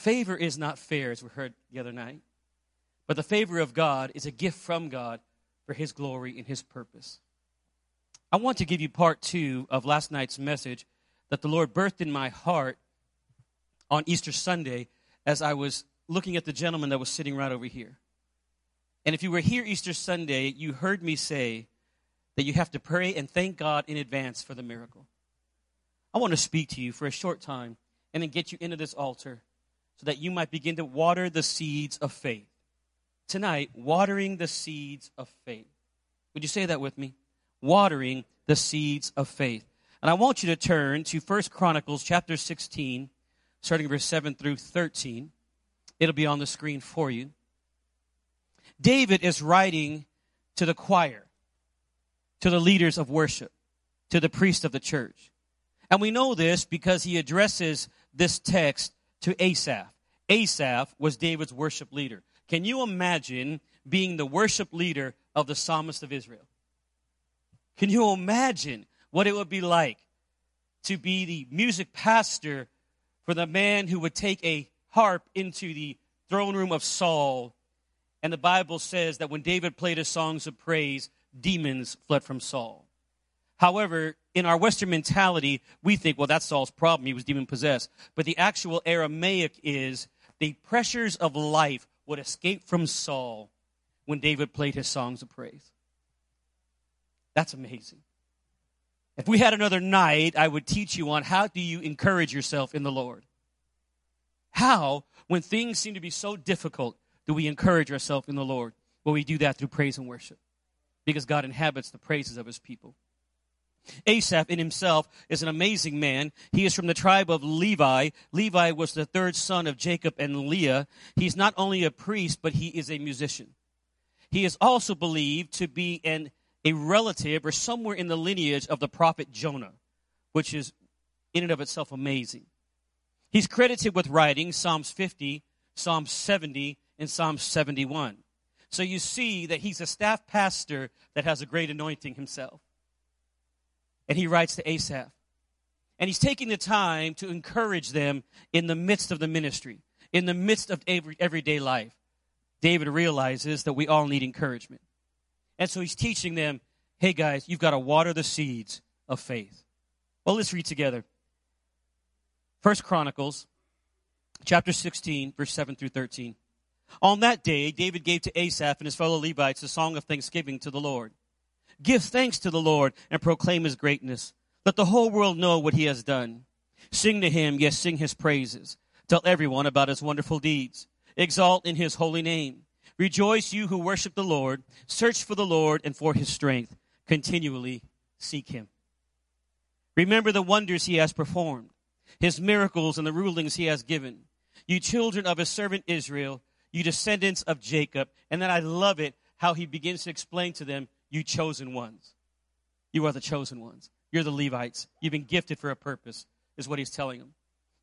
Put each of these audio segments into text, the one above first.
Favor is not fair, as we heard the other night, but the favor of God is a gift from God for His glory and His purpose. I want to give you part two of last night's message that the Lord birthed in my heart on Easter Sunday as I was looking at the gentleman that was sitting right over here. And if you were here Easter Sunday, you heard me say that you have to pray and thank God in advance for the miracle. I want to speak to you for a short time and then get you into this altar so that you might begin to water the seeds of faith. Tonight, watering the seeds of faith. Would you say that with me? Watering the seeds of faith. And I want you to turn to 1 Chronicles chapter 16, starting verse 7 through 13. It'll be on the screen for you. David is writing to the choir, to the leaders of worship, to the priest of the church. And we know this because he addresses this text to Asaph. Asaph was David's worship leader. Can you imagine being the worship leader of the psalmist of Israel? Can you imagine what it would be like to be the music pastor for the man who would take a harp into the throne room of Saul. And the Bible says that when David played his songs of praise, demons fled from Saul. However, in our Western mentality, we think, well, that's Saul's problem. He was demon possessed. But the actual Aramaic is the pressures of life would escape from Saul when David played his songs of praise. That's amazing. If we had another night, I would teach you on how do you encourage yourself in the Lord. How, when things seem to be so difficult, do we encourage ourselves in the Lord? Well, we do that through praise and worship because God inhabits the praises of his people. Asaph in himself is an amazing man. He is from the tribe of Levi. Levi was the third son of Jacob and Leah. He's not only a priest, but he is a musician. He is also believed to be an, a relative or somewhere in the lineage of the prophet Jonah, which is in and of itself amazing. He's credited with writing Psalms 50, Psalms 70, and Psalms 71. So you see that he's a staff pastor that has a great anointing himself. And he writes to Asaph. And he's taking the time to encourage them in the midst of the ministry, in the midst of every, everyday life. David realizes that we all need encouragement. And so he's teaching them, hey guys, you've got to water the seeds of faith. Well, let's read together. First Chronicles chapter 16, verse 7 through 13. On that day, David gave to Asaph and his fellow Levites a song of thanksgiving to the Lord. Give thanks to the Lord and proclaim his greatness. Let the whole world know what he has done. Sing to him, yes, sing his praises. Tell everyone about his wonderful deeds. Exalt in his holy name. Rejoice, you who worship the Lord. Search for the Lord and for his strength. Continually seek him. Remember the wonders he has performed his miracles and the rulings he has given. You children of his servant Israel, you descendants of Jacob. And then I love it how he begins to explain to them, you chosen ones. You are the chosen ones. You're the Levites. You've been gifted for a purpose, is what he's telling them.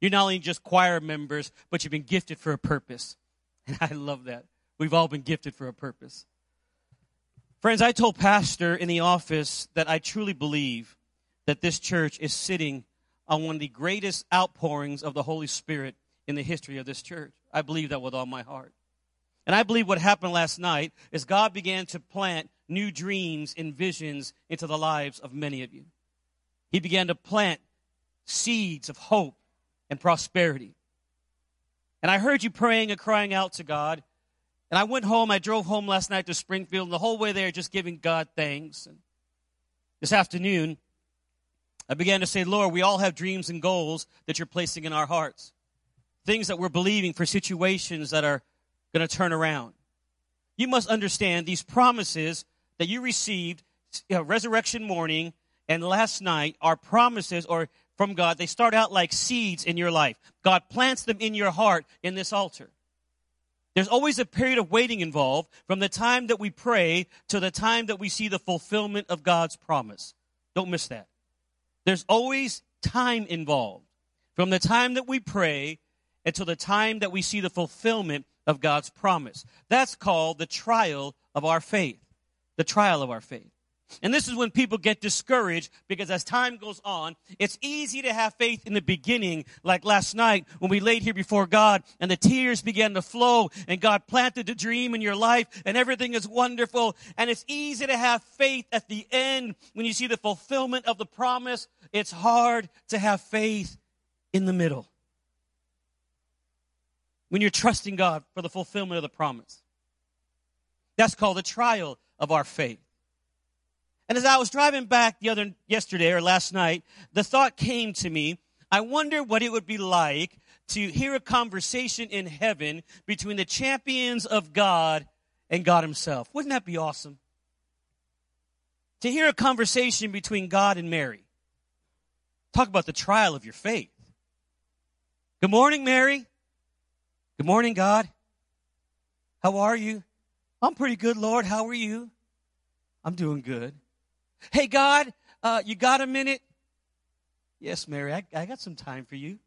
You're not only just choir members, but you've been gifted for a purpose. And I love that. We've all been gifted for a purpose. Friends, I told Pastor in the office that I truly believe that this church is sitting on one of the greatest outpourings of the Holy Spirit in the history of this church. I believe that with all my heart. And I believe what happened last night is God began to plant new dreams and visions into the lives of many of you. He began to plant seeds of hope and prosperity. And I heard you praying and crying out to God. And I went home, I drove home last night to Springfield, and the whole way there just giving God thanks. And this afternoon, I began to say, Lord, we all have dreams and goals that you're placing in our hearts. Things that we're believing for situations that are going to turn around. You must understand these promises that you received you know, resurrection morning and last night are promises or from God. They start out like seeds in your life. God plants them in your heart in this altar. There's always a period of waiting involved from the time that we pray to the time that we see the fulfillment of God's promise. Don't miss that. There's always time involved from the time that we pray until the time that we see the fulfillment of God's promise. That's called the trial of our faith. The trial of our faith. And this is when people get discouraged because as time goes on, it's easy to have faith in the beginning, like last night when we laid here before God and the tears began to flow and God planted the dream in your life and everything is wonderful. And it's easy to have faith at the end when you see the fulfillment of the promise. It's hard to have faith in the middle when you're trusting God for the fulfillment of the promise. That's called a trial of our faith. And as I was driving back the other yesterday or last night, the thought came to me, I wonder what it would be like to hear a conversation in heaven between the champions of God and God himself. Wouldn't that be awesome? To hear a conversation between God and Mary. Talk about the trial of your faith. Good morning, Mary. Good morning, God. How are you? I'm pretty good, Lord. How are you? I'm doing good. Hey, God, uh, you got a minute? Yes, Mary, I, I got some time for you.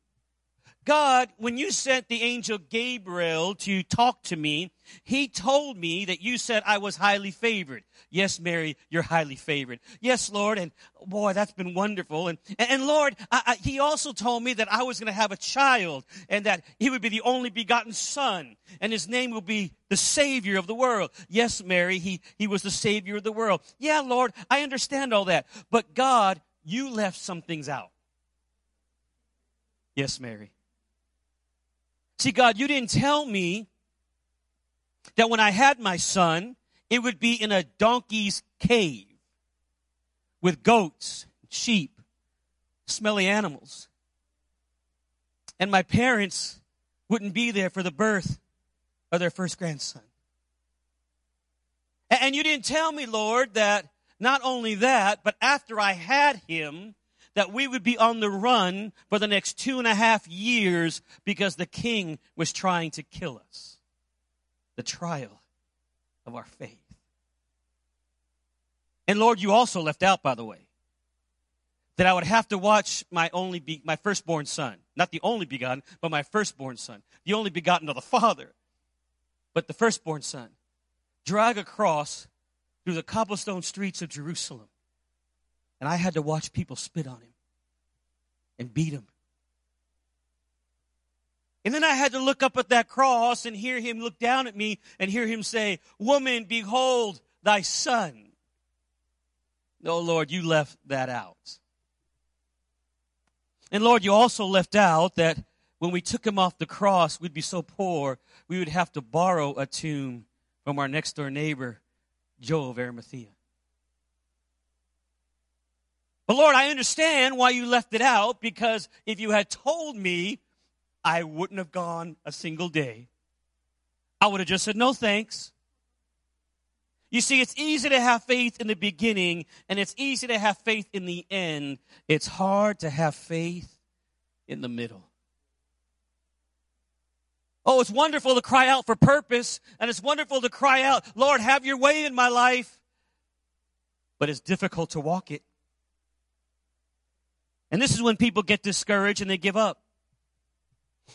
God, when you sent the angel Gabriel to talk to me, he told me that you said I was highly favored. Yes, Mary, you're highly favored. Yes, Lord, and boy, that's been wonderful. And, and Lord, I, I, he also told me that I was going to have a child and that he would be the only begotten son and his name will be the savior of the world. Yes, Mary, he, he was the savior of the world. Yeah, Lord, I understand all that. But God, you left some things out. Yes, Mary. See, God, you didn't tell me that when I had my son, it would be in a donkey's cave with goats, sheep, smelly animals. And my parents wouldn't be there for the birth of their first grandson. And you didn't tell me, Lord, that not only that, but after I had him, that we would be on the run for the next two and a half years because the king was trying to kill us. The trial of our faith. And Lord, you also left out, by the way, that I would have to watch my only be, my firstborn son, not the only begotten, but my firstborn son, the only begotten of the Father, but the firstborn son, drag across through the cobblestone streets of Jerusalem and I had to watch people spit on him and beat him. And then I had to look up at that cross and hear him look down at me and hear him say, Woman, behold thy son. No, Lord, you left that out. And Lord, you also left out that when we took him off the cross, we'd be so poor, we would have to borrow a tomb from our next door neighbor, Joe of Arimathea. But Lord, I understand why you left it out because if you had told me, I wouldn't have gone a single day. I would have just said, no thanks. You see, it's easy to have faith in the beginning and it's easy to have faith in the end. It's hard to have faith in the middle. Oh, it's wonderful to cry out for purpose and it's wonderful to cry out, Lord, have your way in my life. But it's difficult to walk it. And this is when people get discouraged and they give up.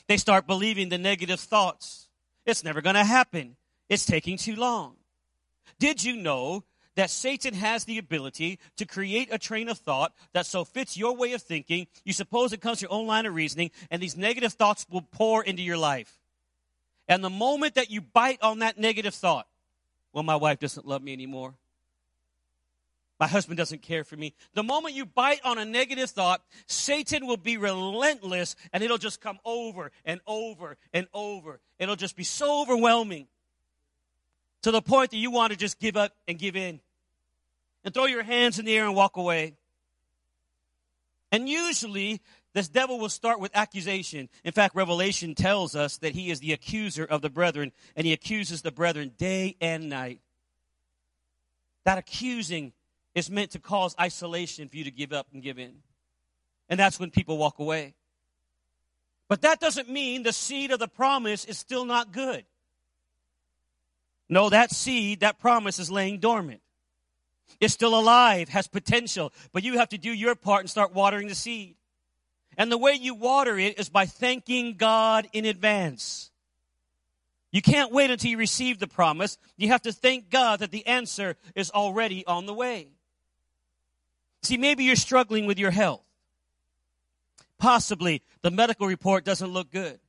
They start believing the negative thoughts. It's never going to happen. It's taking too long. Did you know that Satan has the ability to create a train of thought that so fits your way of thinking, you suppose it comes to your own line of reasoning, and these negative thoughts will pour into your life. And the moment that you bite on that negative thought, well, my wife doesn't love me anymore. My husband doesn't care for me. The moment you bite on a negative thought, Satan will be relentless and it'll just come over and over and over. It'll just be so overwhelming to the point that you want to just give up and give in and throw your hands in the air and walk away. And usually, this devil will start with accusation. In fact, Revelation tells us that he is the accuser of the brethren, and he accuses the brethren day and night. That accusing is meant to cause isolation for you to give up and give in. And that's when people walk away. But that doesn't mean the seed of the promise is still not good. No, that seed, that promise is laying dormant. It's still alive, has potential, but you have to do your part and start watering the seed. And the way you water it is by thanking God in advance. You can't wait until you receive the promise. You have to thank God that the answer is already on the way. See, maybe you're struggling with your health. Possibly the medical report doesn't look good.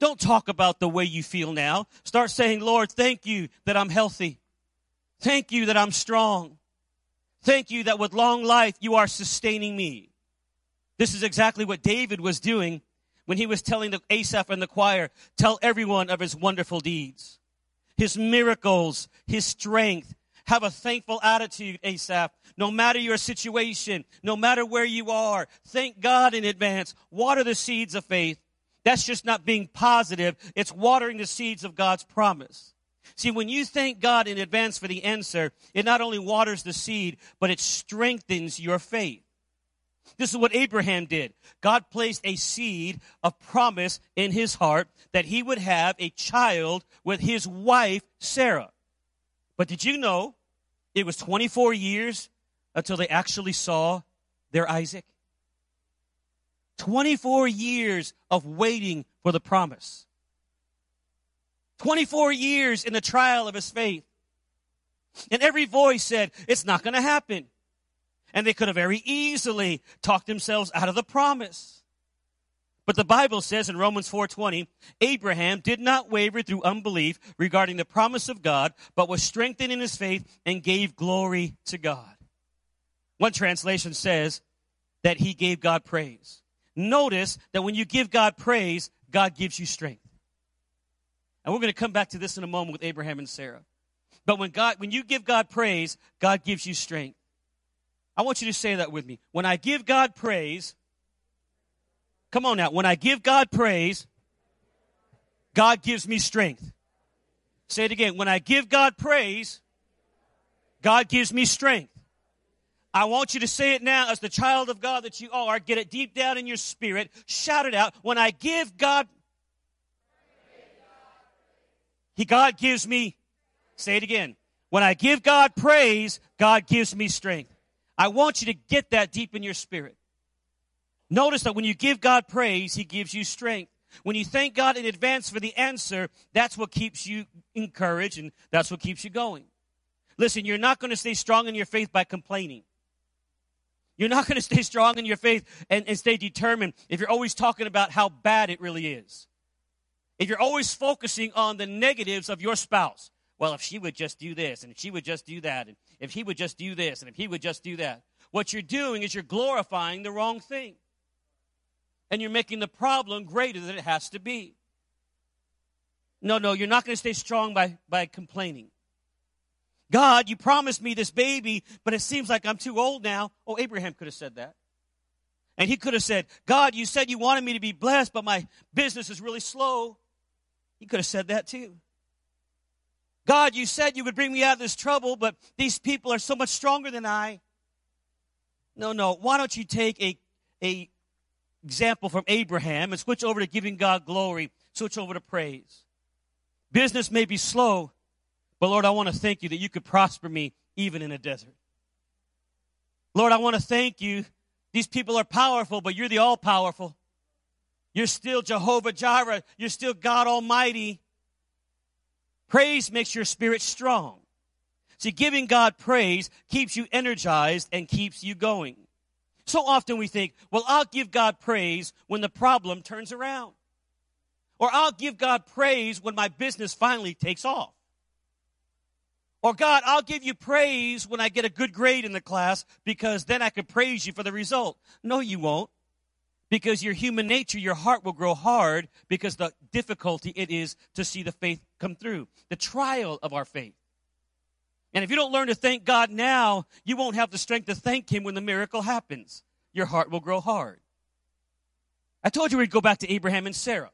Don't talk about the way you feel now. Start saying, Lord, thank you that I'm healthy. Thank you that I'm strong. Thank you that with long life you are sustaining me. This is exactly what David was doing when he was telling the Asaph and the choir, tell everyone of his wonderful deeds, his miracles, his strength. Have a thankful attitude, Asaph. No matter your situation, no matter where you are, thank God in advance. Water the seeds of faith. That's just not being positive. It's watering the seeds of God's promise. See, when you thank God in advance for the answer, it not only waters the seed, but it strengthens your faith. This is what Abraham did. God placed a seed of promise in his heart that he would have a child with his wife, Sarah. But did you know it was 24 years until they actually saw their Isaac? 24 years of waiting for the promise. 24 years in the trial of his faith. And every voice said, it's not going to happen. And they could have very easily talked themselves out of the promise. But the Bible says in Romans 4:20, Abraham did not waver through unbelief regarding the promise of God, but was strengthened in his faith and gave glory to God. One translation says that he gave God praise. Notice that when you give God praise, God gives you strength. And we're going to come back to this in a moment with Abraham and Sarah. But when God, when you give God praise, God gives you strength. I want you to say that with me. When I give God praise, come on now. When I give God praise, God gives me strength. Say it again. When I give God praise, God gives me strength. I want you to say it now as the child of God that you are. Get it deep down in your spirit. Shout it out. When I give God, He, God gives me, say it again. When I give God praise, God gives me strength. I want you to get that deep in your spirit. Notice that when you give God praise, He gives you strength. When you thank God in advance for the answer, that's what keeps you encouraged and that's what keeps you going. Listen, you're not going to stay strong in your faith by complaining. You're not going to stay strong in your faith and, and stay determined if you're always talking about how bad it really is. If you're always focusing on the negatives of your spouse, well, if she would just do this, and if she would just do that, and if he would just do this, and if he would just do that, what you're doing is you're glorifying the wrong thing. And you're making the problem greater than it has to be. No, no, you're not going to stay strong by, by complaining. God, you promised me this baby, but it seems like I'm too old now. Oh, Abraham could have said that. And he could have said, God, you said you wanted me to be blessed, but my business is really slow. He could have said that too. God, you said you would bring me out of this trouble, but these people are so much stronger than I. No, no. Why don't you take a, a example from Abraham and switch over to giving God glory, switch over to praise. Business may be slow, but Lord, I want to thank you that you could prosper me even in a desert. Lord, I want to thank you. These people are powerful, but you're the all powerful. You're still Jehovah Jireh. You're still God Almighty. Praise makes your spirit strong. See, giving God praise keeps you energized and keeps you going. So often we think, well, I'll give God praise when the problem turns around. Or I'll give God praise when my business finally takes off. Or God, I'll give you praise when I get a good grade in the class because then I can praise you for the result. No, you won't. Because your human nature, your heart will grow hard because the difficulty it is to see the faith come through. The trial of our faith. And if you don't learn to thank God now, you won't have the strength to thank Him when the miracle happens. Your heart will grow hard. I told you we'd go back to Abraham and Sarah.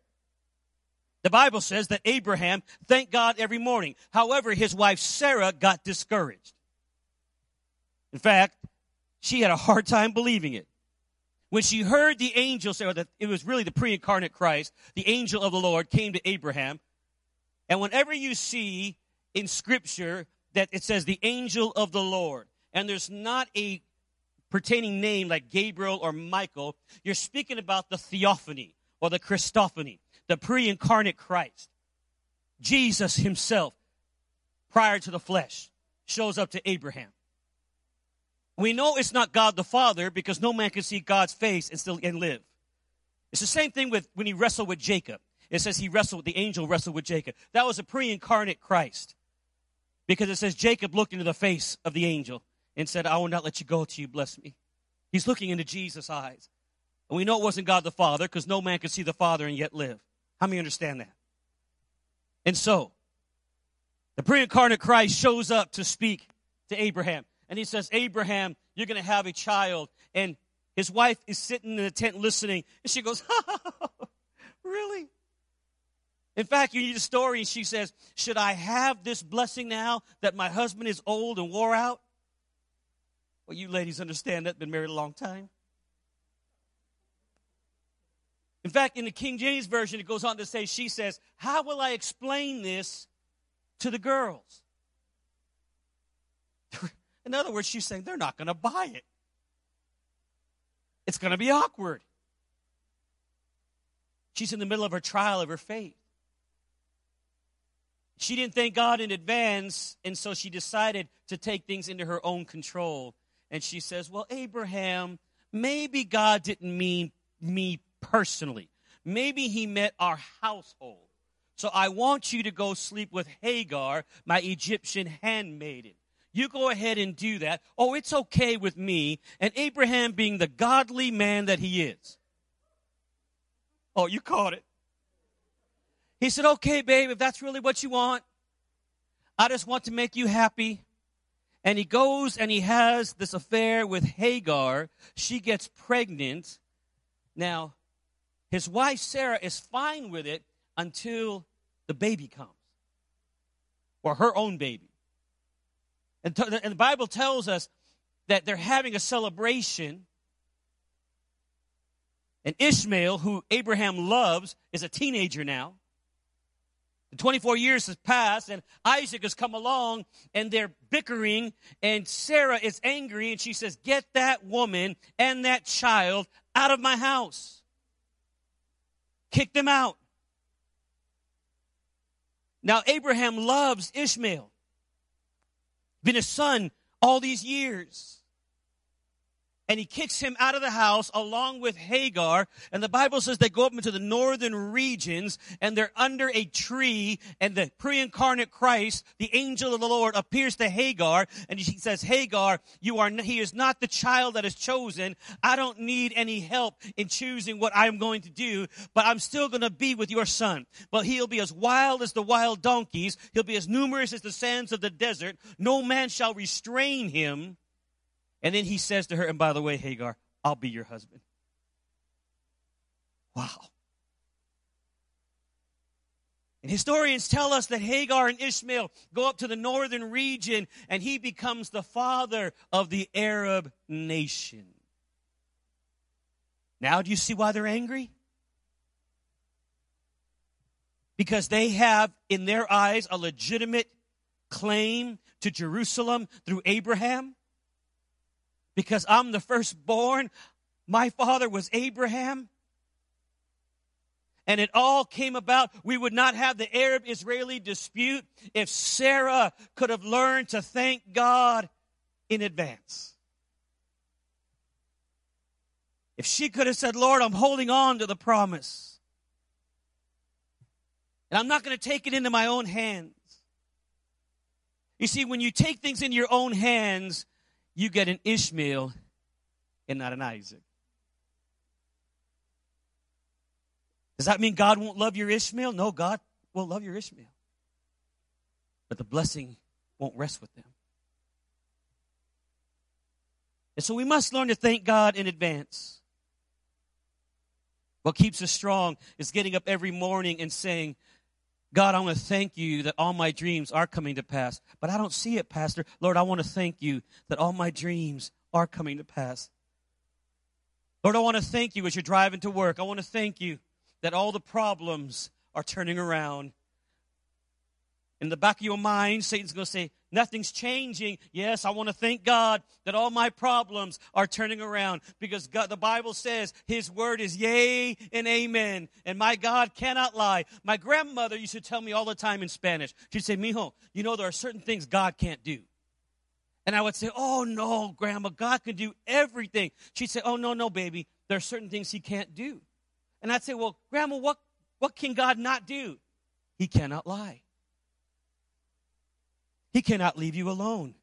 The Bible says that Abraham thanked God every morning. However, his wife Sarah got discouraged. In fact, she had a hard time believing it. When she heard the angel say, that it was really the pre incarnate Christ, the angel of the Lord came to Abraham. And whenever you see in Scripture that it says the angel of the Lord, and there's not a pertaining name like Gabriel or Michael, you're speaking about the theophany or the Christophany the pre incarnate Christ, Jesus himself, prior to the flesh, shows up to Abraham. We know it's not God the Father because no man can see God's face and still and live. It's the same thing with when he wrestled with Jacob. It says he wrestled, the angel wrestled with Jacob. That was a pre-incarnate Christ. Because it says Jacob looked into the face of the angel and said, I will not let you go till you bless me. He's looking into Jesus' eyes. And we know it wasn't God the Father because no man could see the Father and yet live. How many understand that? And so, the pre incarnate Christ shows up to speak to Abraham. And he says, Abraham, you're going to have a child. And his wife is sitting in the tent listening. And she goes, Really? In fact, you need a story. And she says, Should I have this blessing now that my husband is old and wore out? Well, you ladies understand that, been married a long time. In fact, in the King James Version, it goes on to say, She says, How will I explain this to the girls? In other words, she's saying they're not going to buy it. It's going to be awkward. She's in the middle of her trial of her faith. She didn't thank God in advance, and so she decided to take things into her own control. And she says, Well, Abraham, maybe God didn't mean me personally. Maybe he meant our household. So I want you to go sleep with Hagar, my Egyptian handmaiden. You go ahead and do that. Oh, it's okay with me. And Abraham, being the godly man that he is. Oh, you caught it. He said, Okay, babe, if that's really what you want, I just want to make you happy. And he goes and he has this affair with Hagar. She gets pregnant. Now, his wife Sarah is fine with it until the baby comes, or her own baby. And, and the Bible tells us that they're having a celebration. And Ishmael, who Abraham loves, is a teenager now. And 24 years has passed, and Isaac has come along, and they're bickering, and Sarah is angry, and she says, Get that woman and that child out of my house. Kick them out. Now, Abraham loves Ishmael been a son all these years. And he kicks him out of the house along with Hagar. And the Bible says they go up into the northern regions and they're under a tree. And the pre incarnate Christ, the angel of the Lord, appears to Hagar. And he says, Hagar, you are, he is not the child that is chosen. I don't need any help in choosing what I'm going to do, but I'm still going to be with your son. But he'll be as wild as the wild donkeys. He'll be as numerous as the sands of the desert. No man shall restrain him. And then he says to her, and by the way, Hagar, I'll be your husband. Wow. And historians tell us that Hagar and Ishmael go up to the northern region and he becomes the father of the Arab nation. Now, do you see why they're angry? Because they have, in their eyes, a legitimate claim to Jerusalem through Abraham because I'm the firstborn. My father was Abraham. And it all came about. We would not have the Arab Israeli dispute if Sarah could have learned to thank God in advance. If she could have said, Lord, I'm holding on to the promise. And I'm not going to take it into my own hands. You see, when you take things in your own hands, you get an Ishmael and not an Isaac. Does that mean God won't love your Ishmael? No, God will love your Ishmael. But the blessing won't rest with them. And so we must learn to thank God in advance. What keeps us strong is getting up every morning and saying, God, I want to thank you that all my dreams are coming to pass. But I don't see it, Pastor. Lord, I want to thank you that all my dreams are coming to pass. Lord, I want to thank you as you're driving to work. I want to thank you that all the problems are turning around in the back of your mind, Satan's going to say, Nothing's changing. Yes, I want to thank God that all my problems are turning around because God, the Bible says His word is yea and amen. And my God cannot lie. My grandmother used to tell me all the time in Spanish. She'd say, Mijo, you know, there are certain things God can't do. And I would say, Oh no, grandma, God can do everything. She'd say, Oh no, no, baby. There are certain things he can't do. And I'd say, Well, grandma, what, what can God not do? He cannot lie. He cannot leave you alone.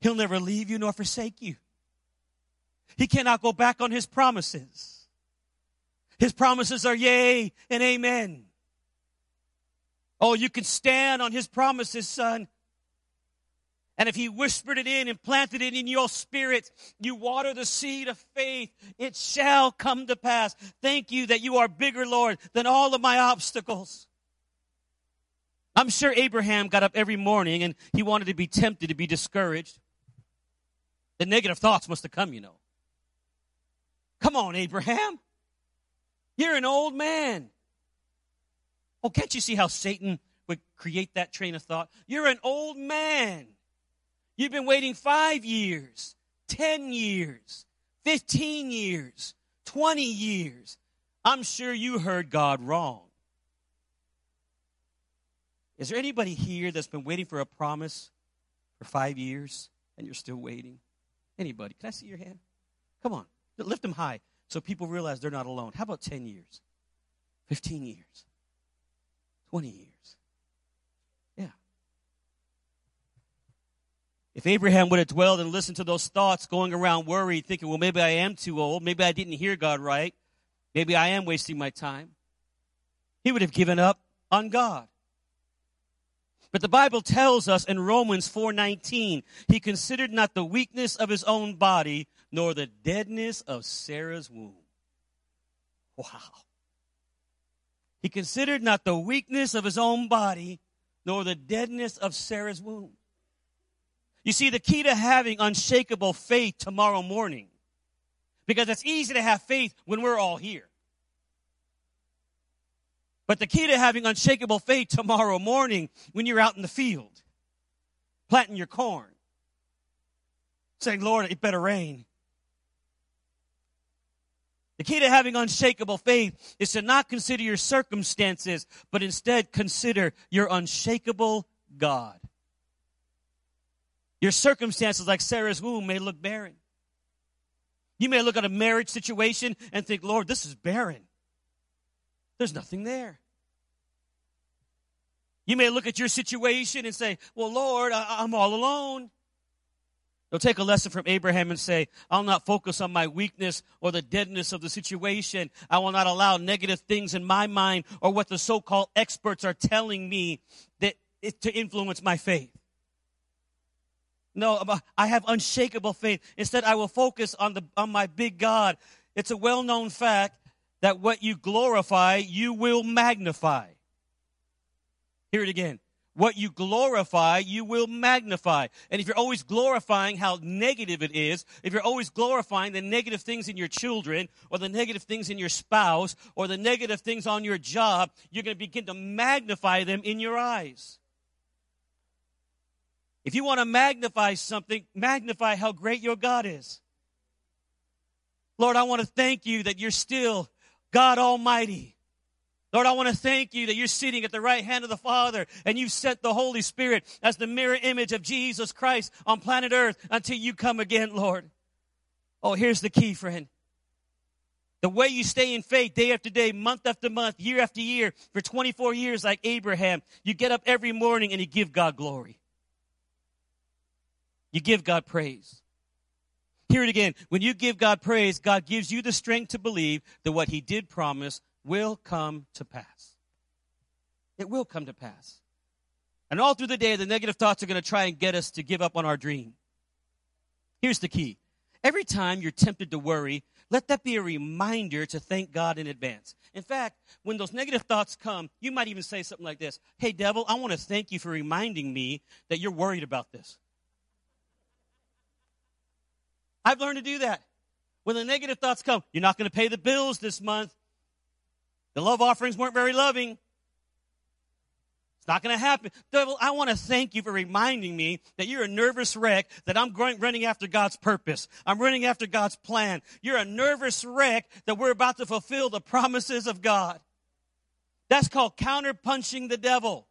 He'll never leave you nor forsake you. He cannot go back on his promises. His promises are yea and amen. Oh, you can stand on his promises, son. And if he whispered it in and planted it in your spirit, you water the seed of faith, it shall come to pass. Thank you that you are bigger, Lord, than all of my obstacles. I'm sure Abraham got up every morning and he wanted to be tempted to be discouraged. The negative thoughts must have come, you know. Come on, Abraham. You're an old man. Oh, can't you see how Satan would create that train of thought? You're an old man. You've been waiting five years, 10 years, 15 years, 20 years. I'm sure you heard God wrong. Is there anybody here that's been waiting for a promise for five years and you're still waiting? Anybody? Can I see your hand? Come on. Lift them high so people realize they're not alone. How about 10 years? 15 years? 20 years? Yeah. If Abraham would have dwelled and listened to those thoughts going around worried, thinking, well, maybe I am too old. Maybe I didn't hear God right. Maybe I am wasting my time. He would have given up on God. But the Bible tells us in Romans 4:19, he considered not the weakness of his own body nor the deadness of Sarah's womb. Wow. He considered not the weakness of his own body nor the deadness of Sarah's womb. You see, the key to having unshakable faith tomorrow morning, because it's easy to have faith when we're all here. But the key to having unshakable faith tomorrow morning when you're out in the field, planting your corn, saying, Lord, it better rain. The key to having unshakable faith is to not consider your circumstances, but instead consider your unshakable God. Your circumstances, like Sarah's womb, may look barren. You may look at a marriage situation and think, Lord, this is barren. There's nothing there. You may look at your situation and say, Well, Lord, I- am all alone. They'll take a lesson from Abraham and say, I'll not focus on my weakness or the deadness of the situation. I will not allow negative things in my mind or what the so called experts are telling me that it, to influence my faith. No, I have unshakable faith. Instead, I will focus on the on my big God. It's a well-known fact that what you glorify, you will magnify. Hear it again. What you glorify, you will magnify. And if you're always glorifying how negative it is, if you're always glorifying the negative things in your children, or the negative things in your spouse, or the negative things on your job, you're going to begin to magnify them in your eyes. If you want to magnify something, magnify how great your God is. Lord, I want to thank you that you're still God Almighty. Lord, I want to thank you that you're sitting at the right hand of the Father and you've sent the Holy Spirit as the mirror image of Jesus Christ on planet Earth until you come again, Lord. Oh, here's the key, friend. The way you stay in faith day after day, month after month, year after year, for 24 years, like Abraham, you get up every morning and you give God glory. You give God praise. Hear it again. When you give God praise, God gives you the strength to believe that what He did promise will come to pass. It will come to pass. And all through the day, the negative thoughts are going to try and get us to give up on our dream. Here's the key. Every time you're tempted to worry, let that be a reminder to thank God in advance. In fact, when those negative thoughts come, you might even say something like this Hey, devil, I want to thank you for reminding me that you're worried about this. I've learned to do that. When the negative thoughts come, you're not going to pay the bills this month. The love offerings weren't very loving. It's not going to happen. Devil, I want to thank you for reminding me that you're a nervous wreck, that I'm running after God's purpose. I'm running after God's plan. You're a nervous wreck that we're about to fulfill the promises of God. That's called counterpunching the devil.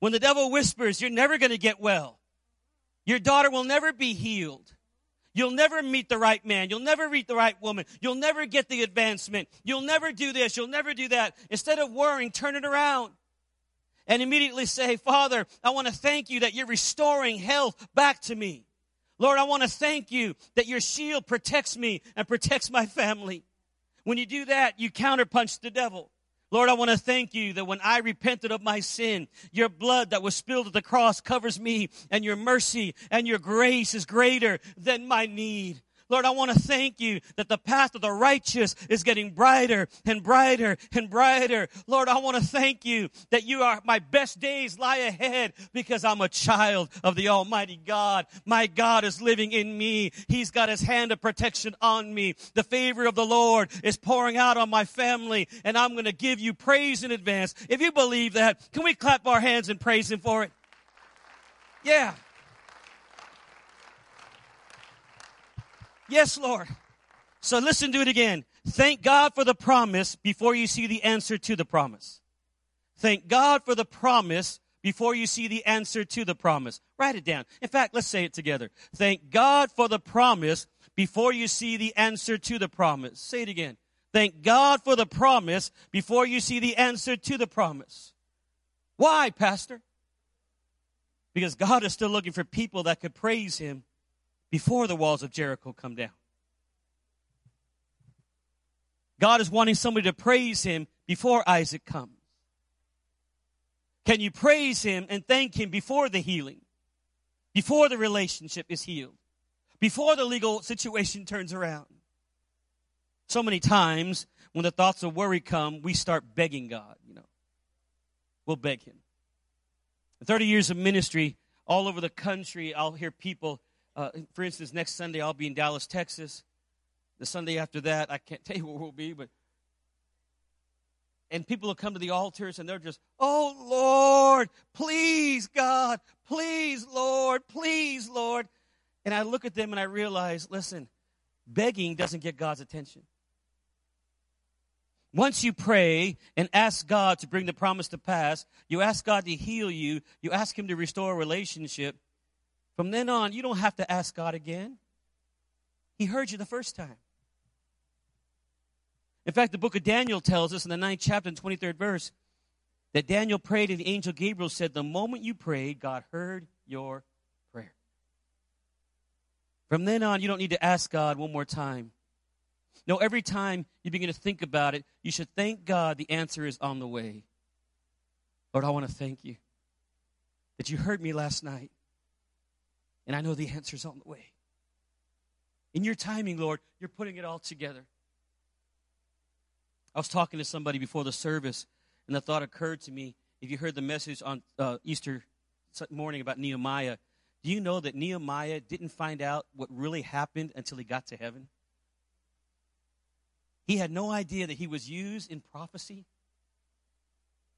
When the devil whispers, you're never going to get well. Your daughter will never be healed. You'll never meet the right man. You'll never meet the right woman. You'll never get the advancement. You'll never do this. You'll never do that. Instead of worrying, turn it around and immediately say, Father, I want to thank you that you're restoring health back to me. Lord, I want to thank you that your shield protects me and protects my family. When you do that, you counterpunch the devil. Lord, I want to thank you that when I repented of my sin, your blood that was spilled at the cross covers me, and your mercy and your grace is greater than my need. Lord, I want to thank you that the path of the righteous is getting brighter and brighter and brighter. Lord, I want to thank you that you are my best days lie ahead because I'm a child of the Almighty God. My God is living in me. He's got his hand of protection on me. The favor of the Lord is pouring out on my family and I'm going to give you praise in advance. If you believe that, can we clap our hands and praise him for it? Yeah. Yes, Lord. So listen to it again. Thank God for the promise before you see the answer to the promise. Thank God for the promise before you see the answer to the promise. Write it down. In fact, let's say it together. Thank God for the promise before you see the answer to the promise. Say it again. Thank God for the promise before you see the answer to the promise. Why, Pastor? Because God is still looking for people that could praise Him before the walls of Jericho come down. God is wanting somebody to praise him before Isaac comes. Can you praise him and thank him before the healing? Before the relationship is healed? Before the legal situation turns around? So many times when the thoughts of worry come, we start begging God, you know. We'll beg him. In 30 years of ministry, all over the country, I'll hear people uh, for instance, next Sunday I'll be in Dallas, Texas. The Sunday after that, I can't tell you where we'll be, but and people will come to the altars and they're just, oh Lord, please God, please Lord, please Lord. And I look at them and I realize, listen, begging doesn't get God's attention. Once you pray and ask God to bring the promise to pass, you ask God to heal you, you ask Him to restore a relationship, from then on, you don't have to ask God again. He heard you the first time. In fact, the book of Daniel tells us in the ninth chapter and 23rd verse that Daniel prayed and the angel Gabriel said, The moment you prayed, God heard your prayer. From then on, you don't need to ask God one more time. No, every time you begin to think about it, you should thank God the answer is on the way. Lord, I want to thank you that you heard me last night. And I know the answer's on the way. In your timing, Lord, you're putting it all together. I was talking to somebody before the service, and the thought occurred to me if you heard the message on uh, Easter morning about Nehemiah, do you know that Nehemiah didn't find out what really happened until he got to heaven? He had no idea that he was used in prophecy.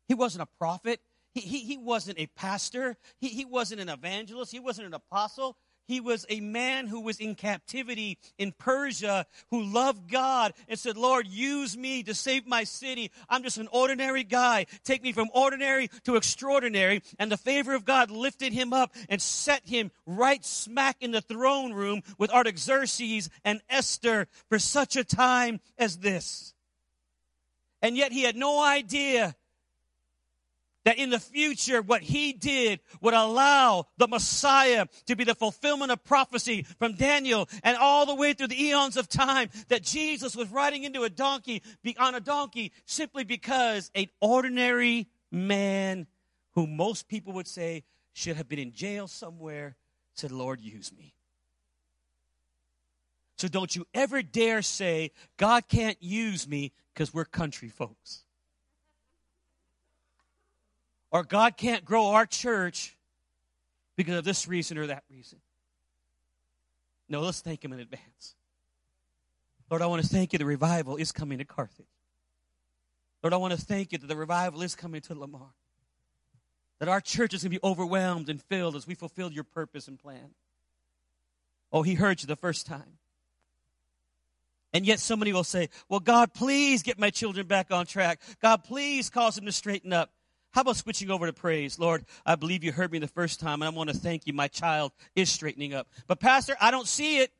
He wasn't a prophet. He, he, he wasn't a pastor. He, he wasn't an evangelist. He wasn't an apostle. He was a man who was in captivity in Persia who loved God and said, Lord, use me to save my city. I'm just an ordinary guy. Take me from ordinary to extraordinary. And the favor of God lifted him up and set him right smack in the throne room with Artaxerxes and Esther for such a time as this. And yet he had no idea that in the future, what he did would allow the Messiah to be the fulfillment of prophecy from Daniel and all the way through the eons of time that Jesus was riding into a donkey, on a donkey, simply because an ordinary man who most people would say should have been in jail somewhere said, Lord, use me. So don't you ever dare say, God can't use me because we're country folks or God can't grow our church because of this reason or that reason. No, let's thank Him in advance. Lord, I want to thank you the revival is coming to Carthage. Lord, I want to thank you that the revival is coming to Lamar. That our church is going to be overwhelmed and filled as we fulfill your purpose and plan. Oh, he heard you the first time. And yet somebody will say, Well, God, please get my children back on track. God, please cause them to straighten up. How about switching over to praise? Lord, I believe you heard me the first time, and I want to thank you. My child is straightening up. But, Pastor, I don't see it.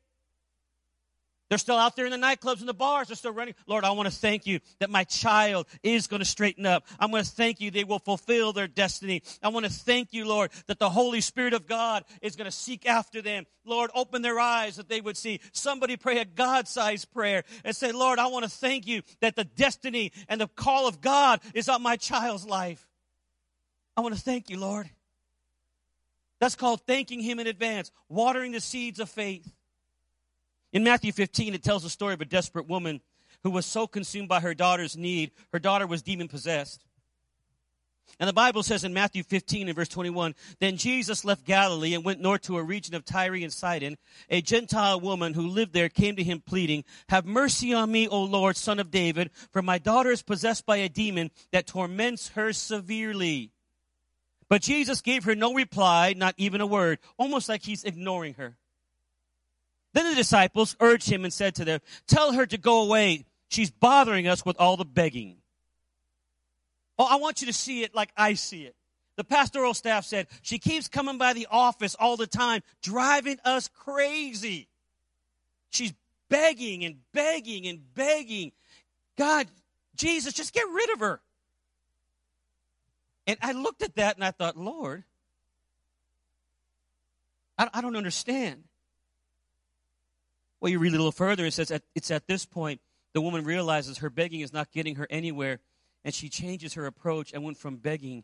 They're still out there in the nightclubs and the bars. They're still running. Lord, I want to thank you that my child is going to straighten up. I'm going to thank you they will fulfill their destiny. I want to thank you, Lord, that the Holy Spirit of God is going to seek after them. Lord, open their eyes that they would see. Somebody pray a God-sized prayer and say, Lord, I want to thank you that the destiny and the call of God is on my child's life. I want to thank you, Lord. That's called thanking Him in advance, watering the seeds of faith. In Matthew 15, it tells the story of a desperate woman who was so consumed by her daughter's need, her daughter was demon possessed. And the Bible says in Matthew 15 and verse 21, Then Jesus left Galilee and went north to a region of Tyre and Sidon. A Gentile woman who lived there came to him pleading, Have mercy on me, O Lord, son of David, for my daughter is possessed by a demon that torments her severely. But Jesus gave her no reply, not even a word, almost like he's ignoring her. Then the disciples urged him and said to them, Tell her to go away. She's bothering us with all the begging. Oh, I want you to see it like I see it. The pastoral staff said, She keeps coming by the office all the time, driving us crazy. She's begging and begging and begging. God, Jesus, just get rid of her. And I looked at that and I thought, Lord, I, I don't understand. Well, you read a little further, it says at, it's at this point the woman realizes her begging is not getting her anywhere, and she changes her approach and went from begging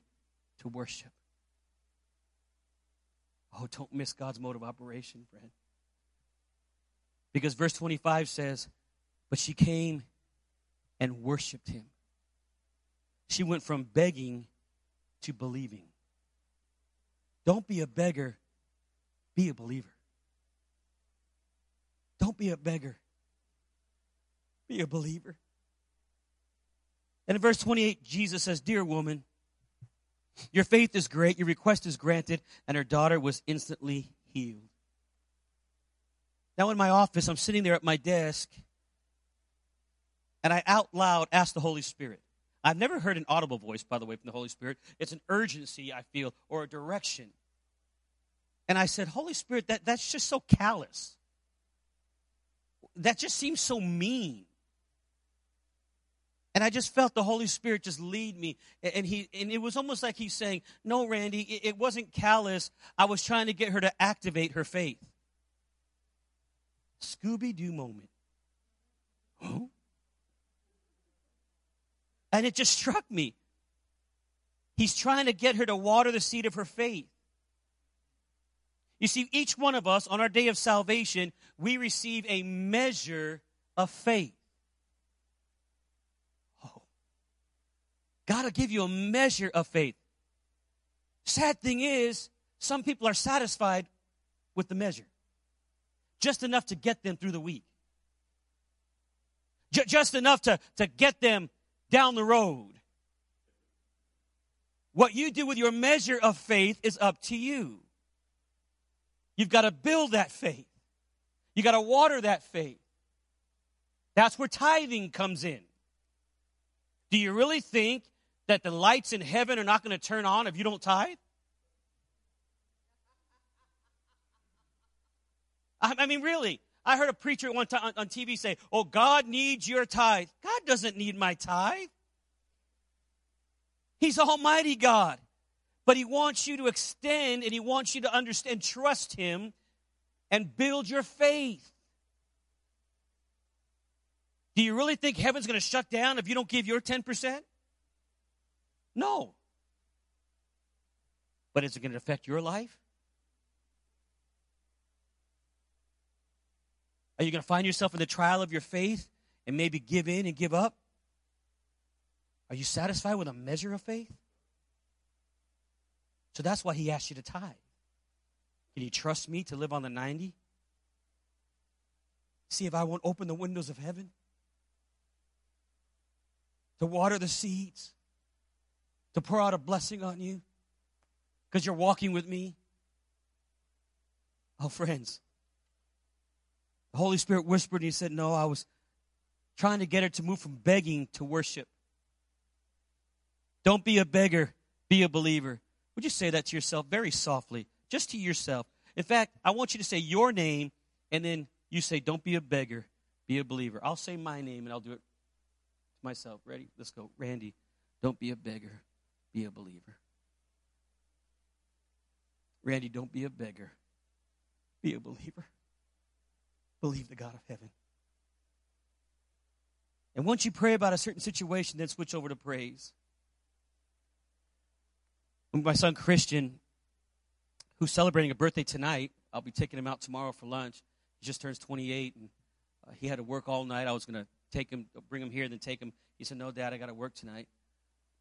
to worship. Oh, don't miss God's mode of operation, friend. Because verse 25 says, But she came and worshiped him. She went from begging to believing. Don't be a beggar, be a believer. Don't be a beggar. Be a believer. And in verse 28, Jesus says, Dear woman, your faith is great, your request is granted, and her daughter was instantly healed. Now, in my office, I'm sitting there at my desk, and I out loud ask the Holy Spirit. I've never heard an audible voice, by the way, from the Holy Spirit. It's an urgency, I feel, or a direction. And I said, Holy Spirit, that, that's just so callous that just seems so mean. And I just felt the Holy Spirit just lead me. And he and it was almost like he's saying, No, Randy, it, it wasn't callous. I was trying to get her to activate her faith. Scooby Doo moment. Huh? And it just struck me. He's trying to get her to water the seed of her faith. You see, each one of us on our day of salvation, we receive a measure of faith. Oh, God will give you a measure of faith. Sad thing is, some people are satisfied with the measure, just enough to get them through the week, J- just enough to, to get them down the road. What you do with your measure of faith is up to you. You've got to build that faith. You got to water that faith. That's where tithing comes in. Do you really think that the lights in heaven are not going to turn on if you don't tithe? I mean, really. I heard a preacher one time on TV say, Oh, God needs your tithe. God doesn't need my tithe. He's Almighty God. But he wants you to extend and he wants you to understand, trust him, and build your faith. Do you really think heaven's going to shut down if you don't give your 10%? No. But is it going to affect your life? Are you going to find yourself in the trial of your faith and maybe give in and give up? Are you satisfied with a measure of faith? So that's why he asked you to tithe. Can you trust me to live on the 90? See if I won't open the windows of heaven to water the seeds, to pour out a blessing on you because you're walking with me. Oh, friends, the Holy Spirit whispered and he said, No, I was trying to get her to move from begging to worship. Don't be a beggar be a believer. Would you say that to yourself very softly, just to yourself? In fact, I want you to say your name, and then you say, Don't be a beggar, be a believer. I'll say my name, and I'll do it to myself. Ready? Let's go. Randy, don't be a beggar, be a believer. Randy, don't be a beggar, be a believer. Believe the God of heaven. And once you pray about a certain situation, then switch over to praise. My son Christian, who's celebrating a birthday tonight, I'll be taking him out tomorrow for lunch. He just turns 28, and uh, he had to work all night. I was going to take him, bring him here, then take him. He said, "No, Dad, I got to work tonight."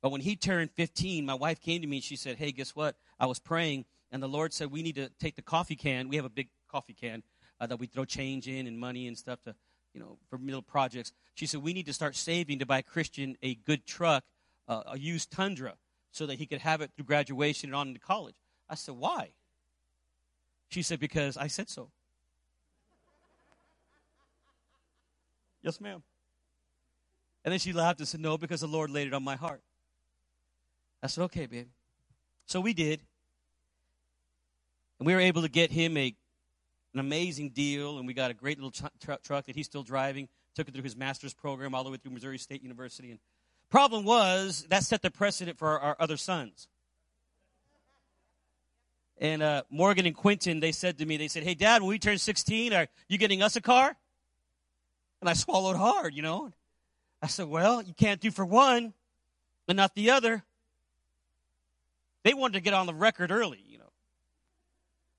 But when he turned 15, my wife came to me and she said, "Hey, guess what? I was praying, and the Lord said we need to take the coffee can. We have a big coffee can uh, that we throw change in and money and stuff to, you know, for little projects." She said we need to start saving to buy Christian a good truck, uh, a used Tundra so that he could have it through graduation and on into college. I said, Why? She said, Because I said so. yes, ma'am. And then she laughed and said, No, because the Lord laid it on my heart. I said, Okay, babe. So we did. And we were able to get him a, an amazing deal, and we got a great little tr- tr- truck that he's still driving. Took it through his master's program all the way through Missouri State University. And Problem was, that set the precedent for our, our other sons. And uh, Morgan and Quentin, they said to me, they said, Hey, Dad, when we turn 16, are you getting us a car? And I swallowed hard, you know. I said, Well, you can't do for one and not the other. They wanted to get on the record early, you know.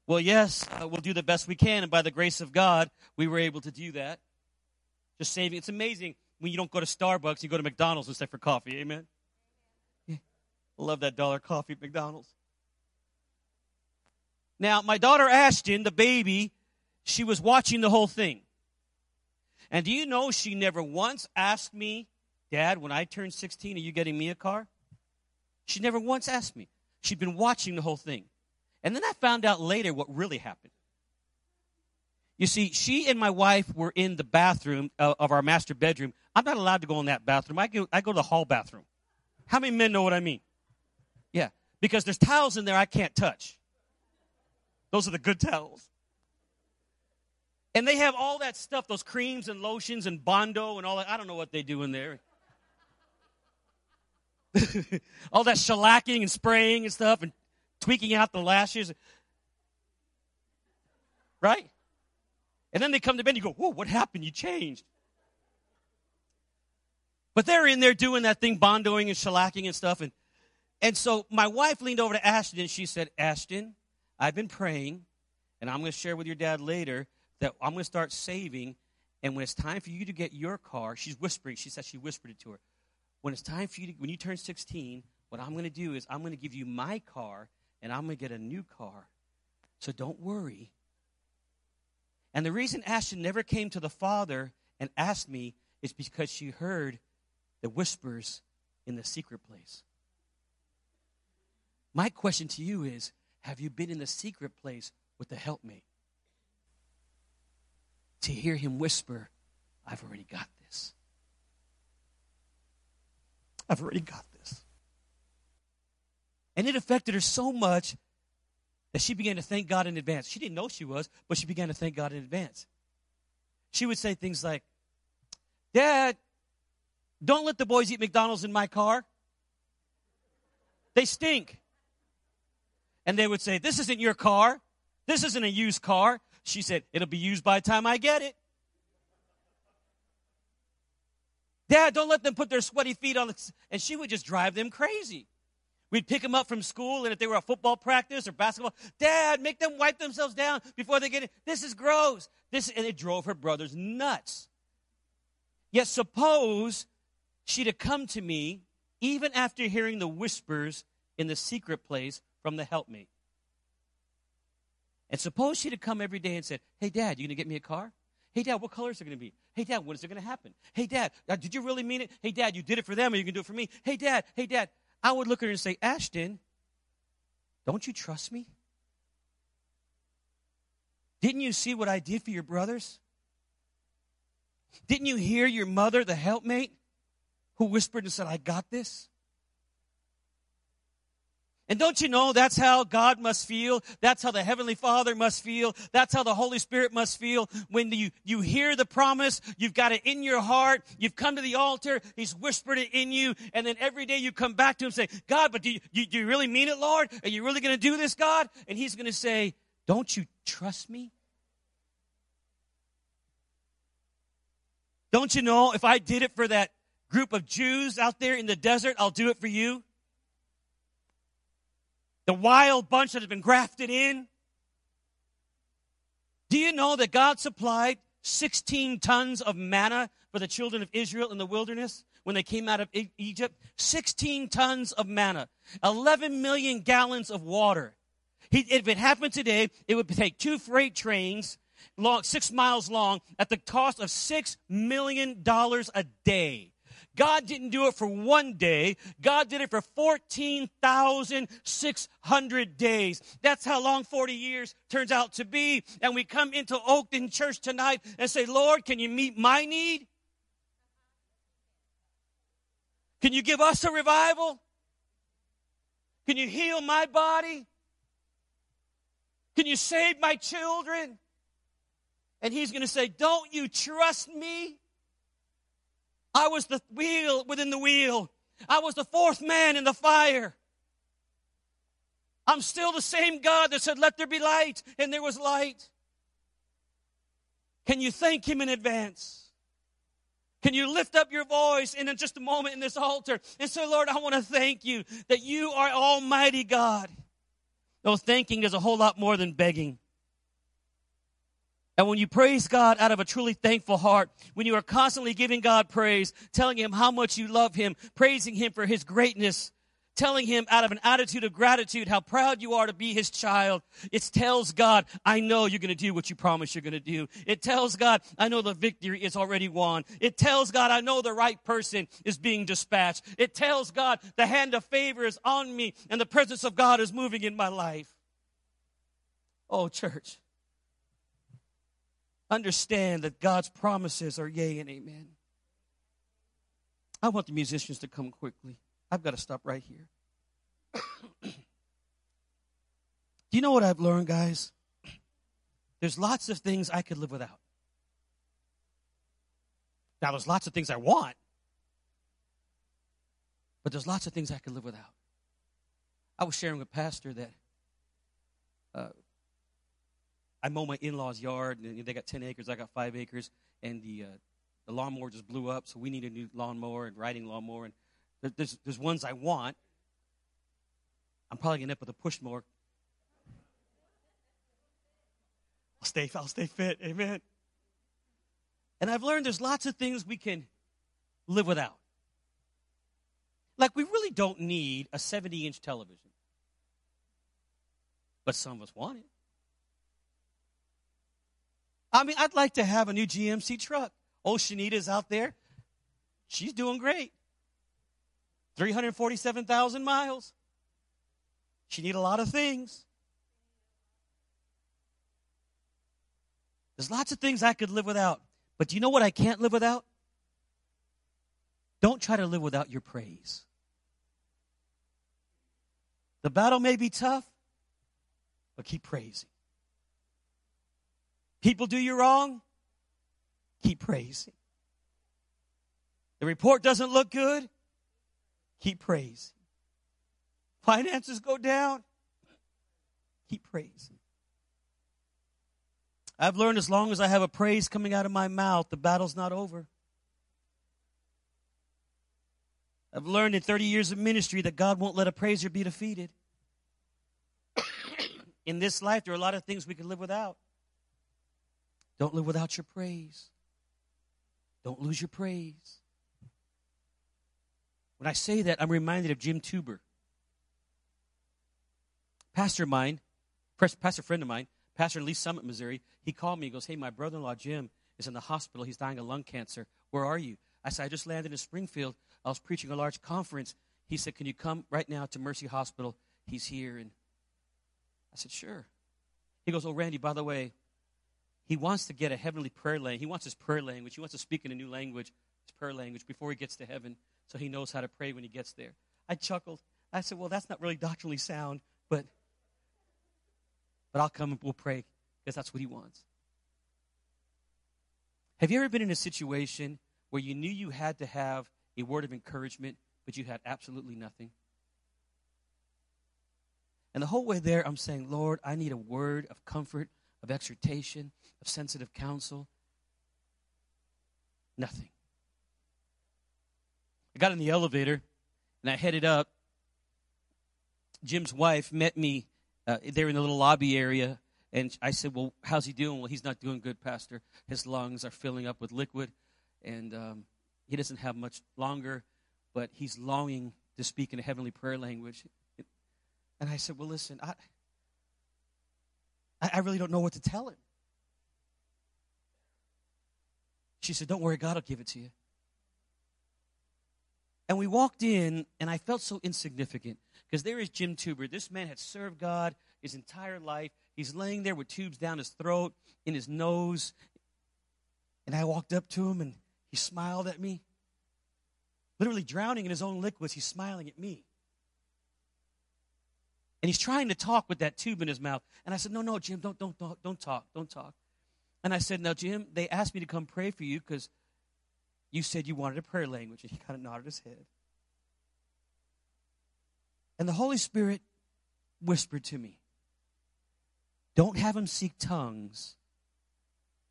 Well, yes, uh, we'll do the best we can. And by the grace of God, we were able to do that. Just saving. It's amazing when you don't go to Starbucks, you go to McDonald's instead for coffee. Amen? Yeah. I love that dollar coffee at McDonald's. Now, my daughter Ashton, the baby, she was watching the whole thing. And do you know she never once asked me, Dad, when I turn 16, are you getting me a car? She never once asked me. She'd been watching the whole thing. And then I found out later what really happened. You see, she and my wife were in the bathroom uh, of our master bedroom. I'm not allowed to go in that bathroom. I go, I go to the hall bathroom. How many men know what I mean? Yeah, because there's towels in there I can't touch. Those are the good towels. And they have all that stuff, those creams and lotions and Bondo and all that. I don't know what they do in there. all that shellacking and spraying and stuff and tweaking out the lashes. Right? And then they come to bed and you go, whoa, what happened? You changed. But they're in there doing that thing, bondoing and shellacking and stuff. And, and so my wife leaned over to Ashton and she said, Ashton, I've been praying, and I'm going to share with your dad later that I'm going to start saving. And when it's time for you to get your car, she's whispering, she said she whispered it to her. When it's time for you to, when you turn 16, what I'm going to do is I'm going to give you my car and I'm going to get a new car. So don't worry. And the reason Ashton never came to the Father and asked me is because she heard the whispers in the secret place. My question to you is Have you been in the secret place with the helpmate? To hear him whisper, I've already got this. I've already got. And it affected her so much that she began to thank God in advance. She didn't know she was, but she began to thank God in advance. She would say things like, Dad, don't let the boys eat McDonald's in my car. They stink. And they would say, This isn't your car. This isn't a used car. She said, It'll be used by the time I get it. Dad, don't let them put their sweaty feet on the. And she would just drive them crazy. We'd pick them up from school, and if they were at football practice or basketball, Dad, make them wipe themselves down before they get in. This is gross. This, and it drove her brothers nuts. Yet suppose she'd have come to me even after hearing the whispers in the secret place from the Help helpmate. And suppose she'd have come every day and said, Hey, Dad, you going to get me a car? Hey, Dad, what color is it going to be? Hey, Dad, when is it going to happen? Hey, Dad, uh, did you really mean it? Hey, Dad, you did it for them, or you can do it for me? Hey, Dad, hey, Dad. I would look at her and say, Ashton, don't you trust me? Didn't you see what I did for your brothers? Didn't you hear your mother, the helpmate, who whispered and said, I got this? And don't you know that's how God must feel? That's how the Heavenly Father must feel. That's how the Holy Spirit must feel. When you, you hear the promise, you've got it in your heart, you've come to the altar, He's whispered it in you, and then every day you come back to Him and say, God, but do you, you, do you really mean it, Lord? Are you really going to do this, God? And He's going to say, Don't you trust me? Don't you know if I did it for that group of Jews out there in the desert, I'll do it for you? The wild bunch that has been grafted in. Do you know that God supplied 16 tons of manna for the children of Israel in the wilderness when they came out of Egypt? 16 tons of manna, 11 million gallons of water. He, if it happened today, it would take two freight trains, long, six miles long, at the cost of $6 million a day. God didn't do it for one day. God did it for 14,600 days. That's how long 40 years turns out to be. And we come into Oakton Church tonight and say, Lord, can you meet my need? Can you give us a revival? Can you heal my body? Can you save my children? And he's going to say, Don't you trust me? I was the wheel within the wheel. I was the fourth man in the fire. I'm still the same God that said, Let there be light, and there was light. Can you thank Him in advance? Can you lift up your voice in just a moment in this altar and say, Lord, I want to thank you that you are Almighty God? Though thanking is a whole lot more than begging. And when you praise God out of a truly thankful heart, when you are constantly giving God praise, telling Him how much you love Him, praising Him for His greatness, telling Him out of an attitude of gratitude how proud you are to be His child, it tells God, I know you're going to do what you promise you're going to do. It tells God, I know the victory is already won. It tells God, I know the right person is being dispatched. It tells God, the hand of favor is on me and the presence of God is moving in my life. Oh, church understand that God's promises are yea and amen. I want the musicians to come quickly. I've got to stop right here. Do you know what I've learned, guys? There's lots of things I could live without. Now, there's lots of things I want, but there's lots of things I could live without. I was sharing with Pastor that uh, I mow my in-laws' yard, and they got 10 acres, I got 5 acres, and the, uh, the lawnmower just blew up, so we need a new lawnmower and riding lawnmower. And there's, there's ones I want. I'm probably going to end up with a push mower. I'll stay, I'll stay fit. Amen. And I've learned there's lots of things we can live without. Like, we really don't need a 70 inch television, but some of us want it. I mean, I'd like to have a new GMC truck. Oh, Shanita's out there. She's doing great. 347,000 miles. She need a lot of things. There's lots of things I could live without. But do you know what I can't live without? Don't try to live without your praise. The battle may be tough, but keep praising. People do you wrong, keep praising. The report doesn't look good, keep praising. Finances go down, keep praising. I've learned as long as I have a praise coming out of my mouth, the battle's not over. I've learned in 30 years of ministry that God won't let a praiser be defeated. in this life, there are a lot of things we can live without. Don't live without your praise. Don't lose your praise. When I say that, I'm reminded of Jim Tuber. Pastor of mine, pastor friend of mine, pastor in Lee Summit, Missouri, he called me. He goes, Hey, my brother in law, Jim, is in the hospital. He's dying of lung cancer. Where are you? I said, I just landed in Springfield. I was preaching a large conference. He said, Can you come right now to Mercy Hospital? He's here. And I said, Sure. He goes, Oh, Randy, by the way, he wants to get a heavenly prayer language. He wants his prayer language. He wants to speak in a new language, his prayer language, before he gets to heaven, so he knows how to pray when he gets there. I chuckled. I said, Well, that's not really doctrinally sound, but, but I'll come and we'll pray because that's what he wants. Have you ever been in a situation where you knew you had to have a word of encouragement, but you had absolutely nothing? And the whole way there, I'm saying, Lord, I need a word of comfort, of exhortation, of sensitive counsel. Nothing. I got in the elevator and I headed up. Jim's wife met me uh, there in the little lobby area and I said, Well, how's he doing? Well, he's not doing good, Pastor. His lungs are filling up with liquid, and um, he doesn't have much longer, but he's longing to speak in a heavenly prayer language. And I said, Well, listen, I, I really don't know what to tell him. She said, Don't worry, God will give it to you. And we walked in, and I felt so insignificant because there is Jim Tuber. This man had served God his entire life. He's laying there with tubes down his throat, in his nose. And I walked up to him and he smiled at me. Literally drowning in his own liquids, he's smiling at me. And he's trying to talk with that tube in his mouth. And I said, No, no, Jim, don't, don't, don't, don't talk, don't talk. And I said, Now, Jim, they asked me to come pray for you because you said you wanted a prayer language. And he kind of nodded his head. And the Holy Spirit whispered to me, don't have him seek tongues,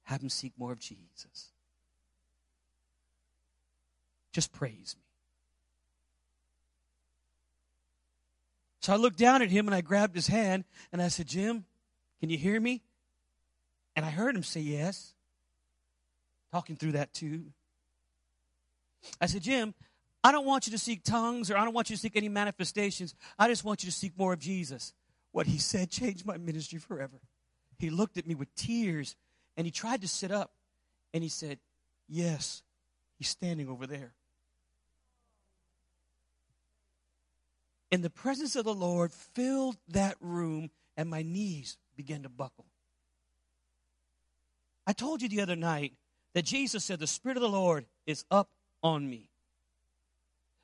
have him seek more of Jesus. Just praise me. So I looked down at him and I grabbed his hand and I said, Jim, can you hear me? And I heard him say yes, talking through that tube. I said, Jim, I don't want you to seek tongues or I don't want you to seek any manifestations. I just want you to seek more of Jesus. What he said changed my ministry forever. He looked at me with tears and he tried to sit up and he said, Yes, he's standing over there. And the presence of the Lord filled that room and my knees began to buckle. I told you the other night that Jesus said, The Spirit of the Lord is up on me.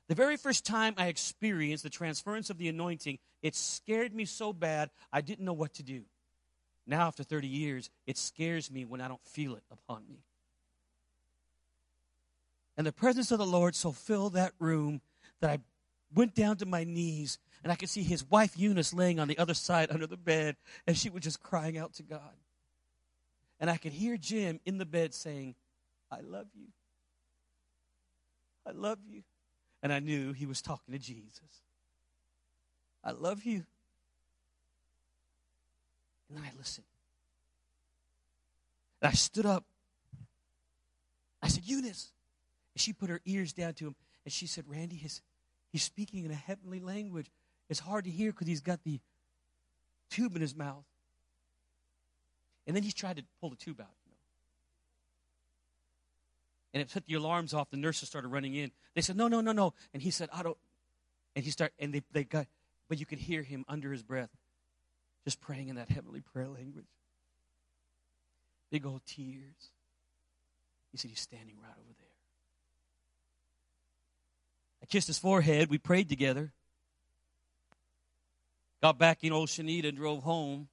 The very first time I experienced the transference of the anointing, it scared me so bad I didn't know what to do. Now, after 30 years, it scares me when I don't feel it upon me. And the presence of the Lord so filled that room that I went down to my knees and I could see his wife Eunice laying on the other side under the bed, and she was just crying out to God. And I could hear Jim in the bed saying, I love you. I love you. And I knew he was talking to Jesus. I love you. And I listened. And I stood up. I said, Eunice. And she put her ears down to him. And she said, Randy, his, he's speaking in a heavenly language. It's hard to hear because he's got the tube in his mouth. And then he tried to pull the tube out You know. and it set the alarms off. The nurses started running in. They said, "No, no, no, no." And he said, "I don't." And he started, and they, they got, but you could hear him under his breath, just praying in that heavenly prayer language. Big old tears. He said, "He's standing right over there." I kissed his forehead. We prayed together. Got back in Old Shanita and drove home.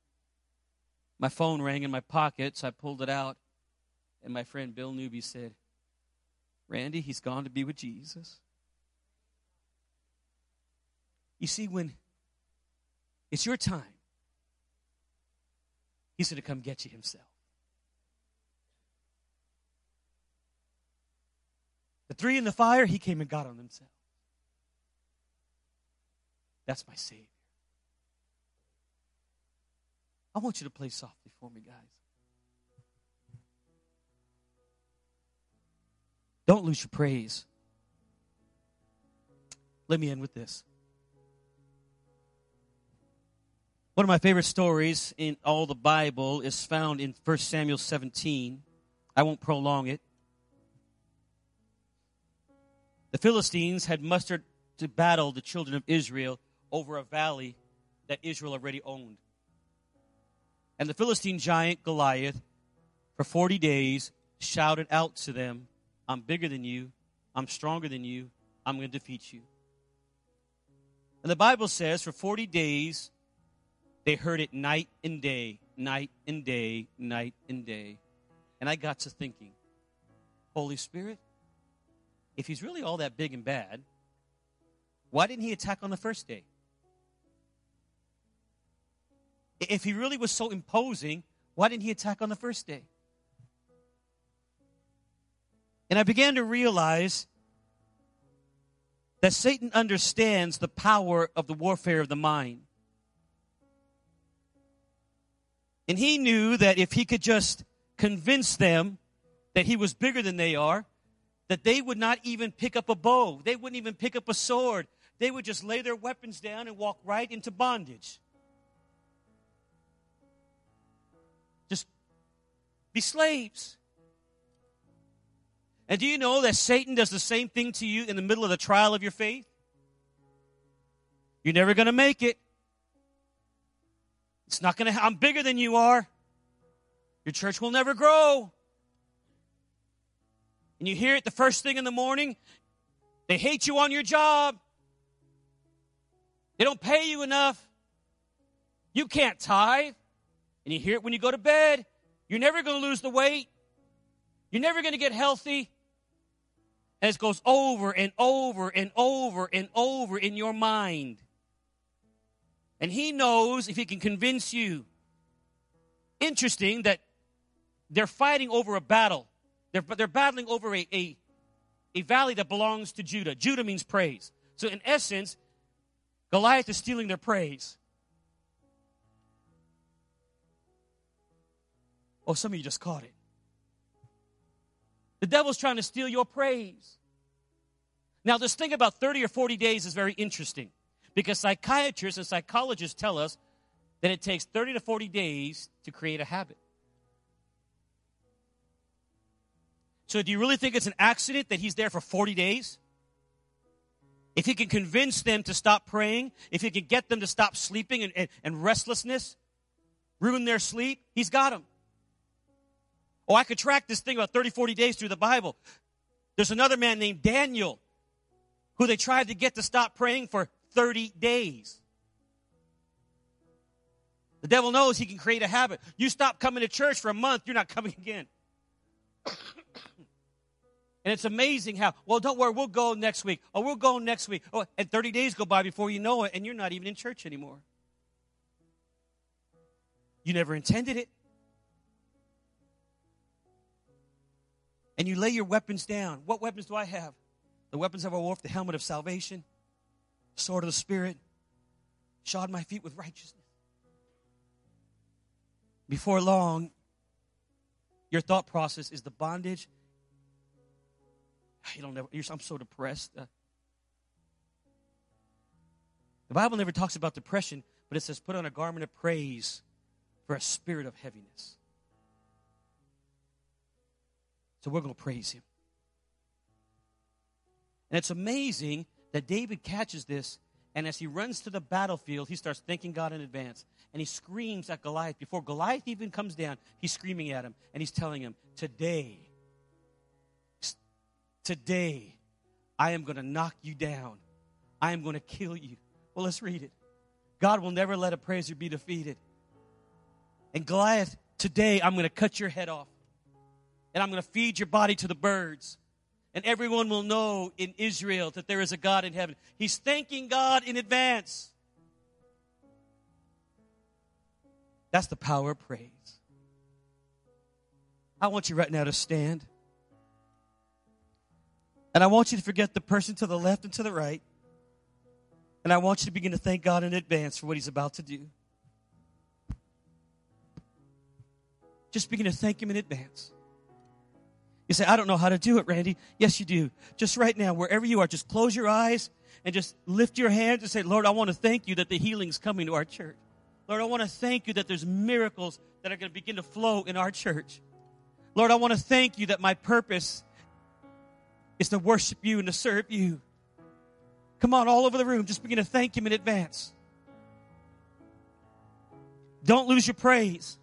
My phone rang in my pocket, so I pulled it out. And my friend Bill Newby said, Randy, he's gone to be with Jesus. You see, when it's your time, he's going to come get you himself. The three in the fire, he came and got on himself. That's my Savior. I want you to play softly for me, guys. Don't lose your praise. Let me end with this. One of my favorite stories in all the Bible is found in 1 Samuel 17. I won't prolong it. The Philistines had mustered to battle the children of Israel over a valley that Israel already owned. And the Philistine giant Goliath, for 40 days, shouted out to them, I'm bigger than you. I'm stronger than you. I'm going to defeat you. And the Bible says for 40 days, they heard it night and day, night and day, night and day. And I got to thinking, Holy Spirit, if he's really all that big and bad, why didn't he attack on the first day? If he really was so imposing, why didn't he attack on the first day? And I began to realize that Satan understands the power of the warfare of the mind. And he knew that if he could just convince them that he was bigger than they are, that they would not even pick up a bow. They wouldn't even pick up a sword. They would just lay their weapons down and walk right into bondage. Be slaves. And do you know that Satan does the same thing to you in the middle of the trial of your faith? You're never going to make it. It's not going to, I'm bigger than you are. Your church will never grow. And you hear it the first thing in the morning. They hate you on your job. They don't pay you enough. You can't tithe. And you hear it when you go to bed. You're never going to lose the weight. You're never going to get healthy. And it goes over and over and over and over in your mind. And he knows if he can convince you. Interesting that they're fighting over a battle. They're, they're battling over a, a, a valley that belongs to Judah. Judah means praise. So, in essence, Goliath is stealing their praise. Oh, some of you just caught it. The devil's trying to steal your praise. Now, this thing about 30 or 40 days is very interesting because psychiatrists and psychologists tell us that it takes 30 to 40 days to create a habit. So, do you really think it's an accident that he's there for 40 days? If he can convince them to stop praying, if he can get them to stop sleeping and, and, and restlessness, ruin their sleep, he's got them. Oh, I could track this thing about 30, 40 days through the Bible. There's another man named Daniel who they tried to get to stop praying for 30 days. The devil knows he can create a habit. You stop coming to church for a month, you're not coming again. and it's amazing how, well, don't worry, we'll go next week. Oh, we'll go next week. Oh, and 30 days go by before you know it, and you're not even in church anymore. You never intended it. And you lay your weapons down. What weapons do I have? The weapons of our warfare, the helmet of salvation, sword of the Spirit, shod my feet with righteousness. Before long, your thought process is the bondage. You don't never, I'm so depressed. Uh, the Bible never talks about depression, but it says put on a garment of praise for a spirit of heaviness. So we're going to praise him. And it's amazing that David catches this, and as he runs to the battlefield, he starts thanking God in advance. And he screams at Goliath. Before Goliath even comes down, he's screaming at him, and he's telling him, Today, today, I am going to knock you down. I am going to kill you. Well, let's read it. God will never let a praiser be defeated. And Goliath, today, I'm going to cut your head off and I'm going to feed your body to the birds. And everyone will know in Israel that there is a God in heaven. He's thanking God in advance. That's the power of praise. I want you right now to stand. And I want you to forget the person to the left and to the right. And I want you to begin to thank God in advance for what He's about to do. Just begin to thank Him in advance. You say, I don't know how to do it, Randy. Yes, you do. Just right now, wherever you are, just close your eyes and just lift your hands and say, Lord, I want to thank you that the healing's coming to our church. Lord, I want to thank you that there's miracles that are going to begin to flow in our church. Lord, I want to thank you that my purpose is to worship you and to serve you. Come on, all over the room, just begin to thank him in advance. Don't lose your praise.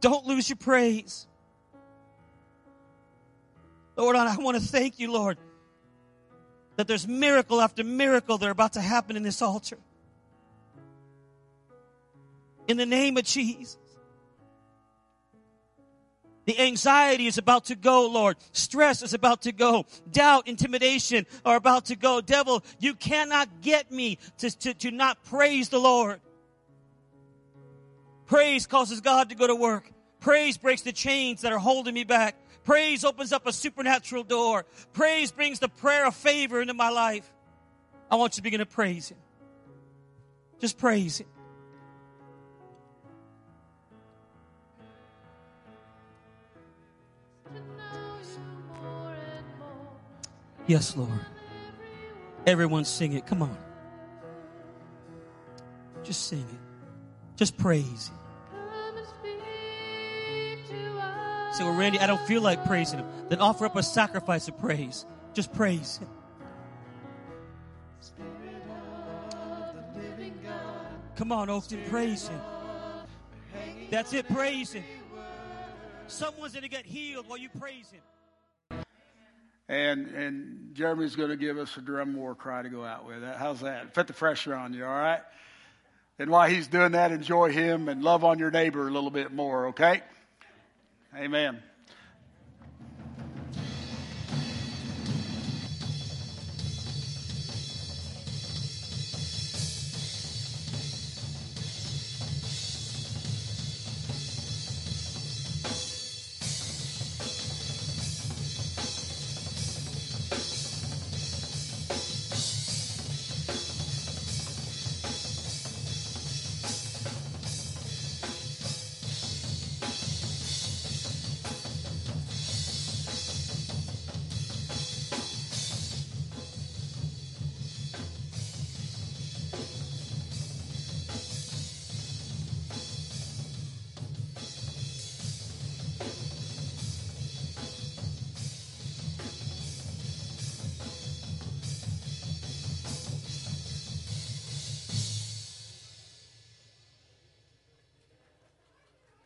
Don't lose your praise. Lord, I want to thank you, Lord, that there's miracle after miracle that are about to happen in this altar. In the name of Jesus. The anxiety is about to go, Lord. Stress is about to go. Doubt, intimidation are about to go. Devil, you cannot get me to, to, to not praise the Lord. Praise causes God to go to work. Praise breaks the chains that are holding me back. Praise opens up a supernatural door. Praise brings the prayer of favor into my life. I want you to begin to praise Him. Just praise Him. Yes, Lord. Everyone sing it. Come on. Just sing it. Just praise Him. Say, well, Randy, I don't feel like praising Him. Then offer up a sacrifice of praise. Just praise Him. Come on, Oakton, praise Him. That's it, praise Him. Someone's going to get healed while you praise Him. And and Jeremy's going to give us a drum war cry to go out with. How's that? Put the pressure on you, all right? And while he's doing that, enjoy him and love on your neighbor a little bit more, okay? Amen.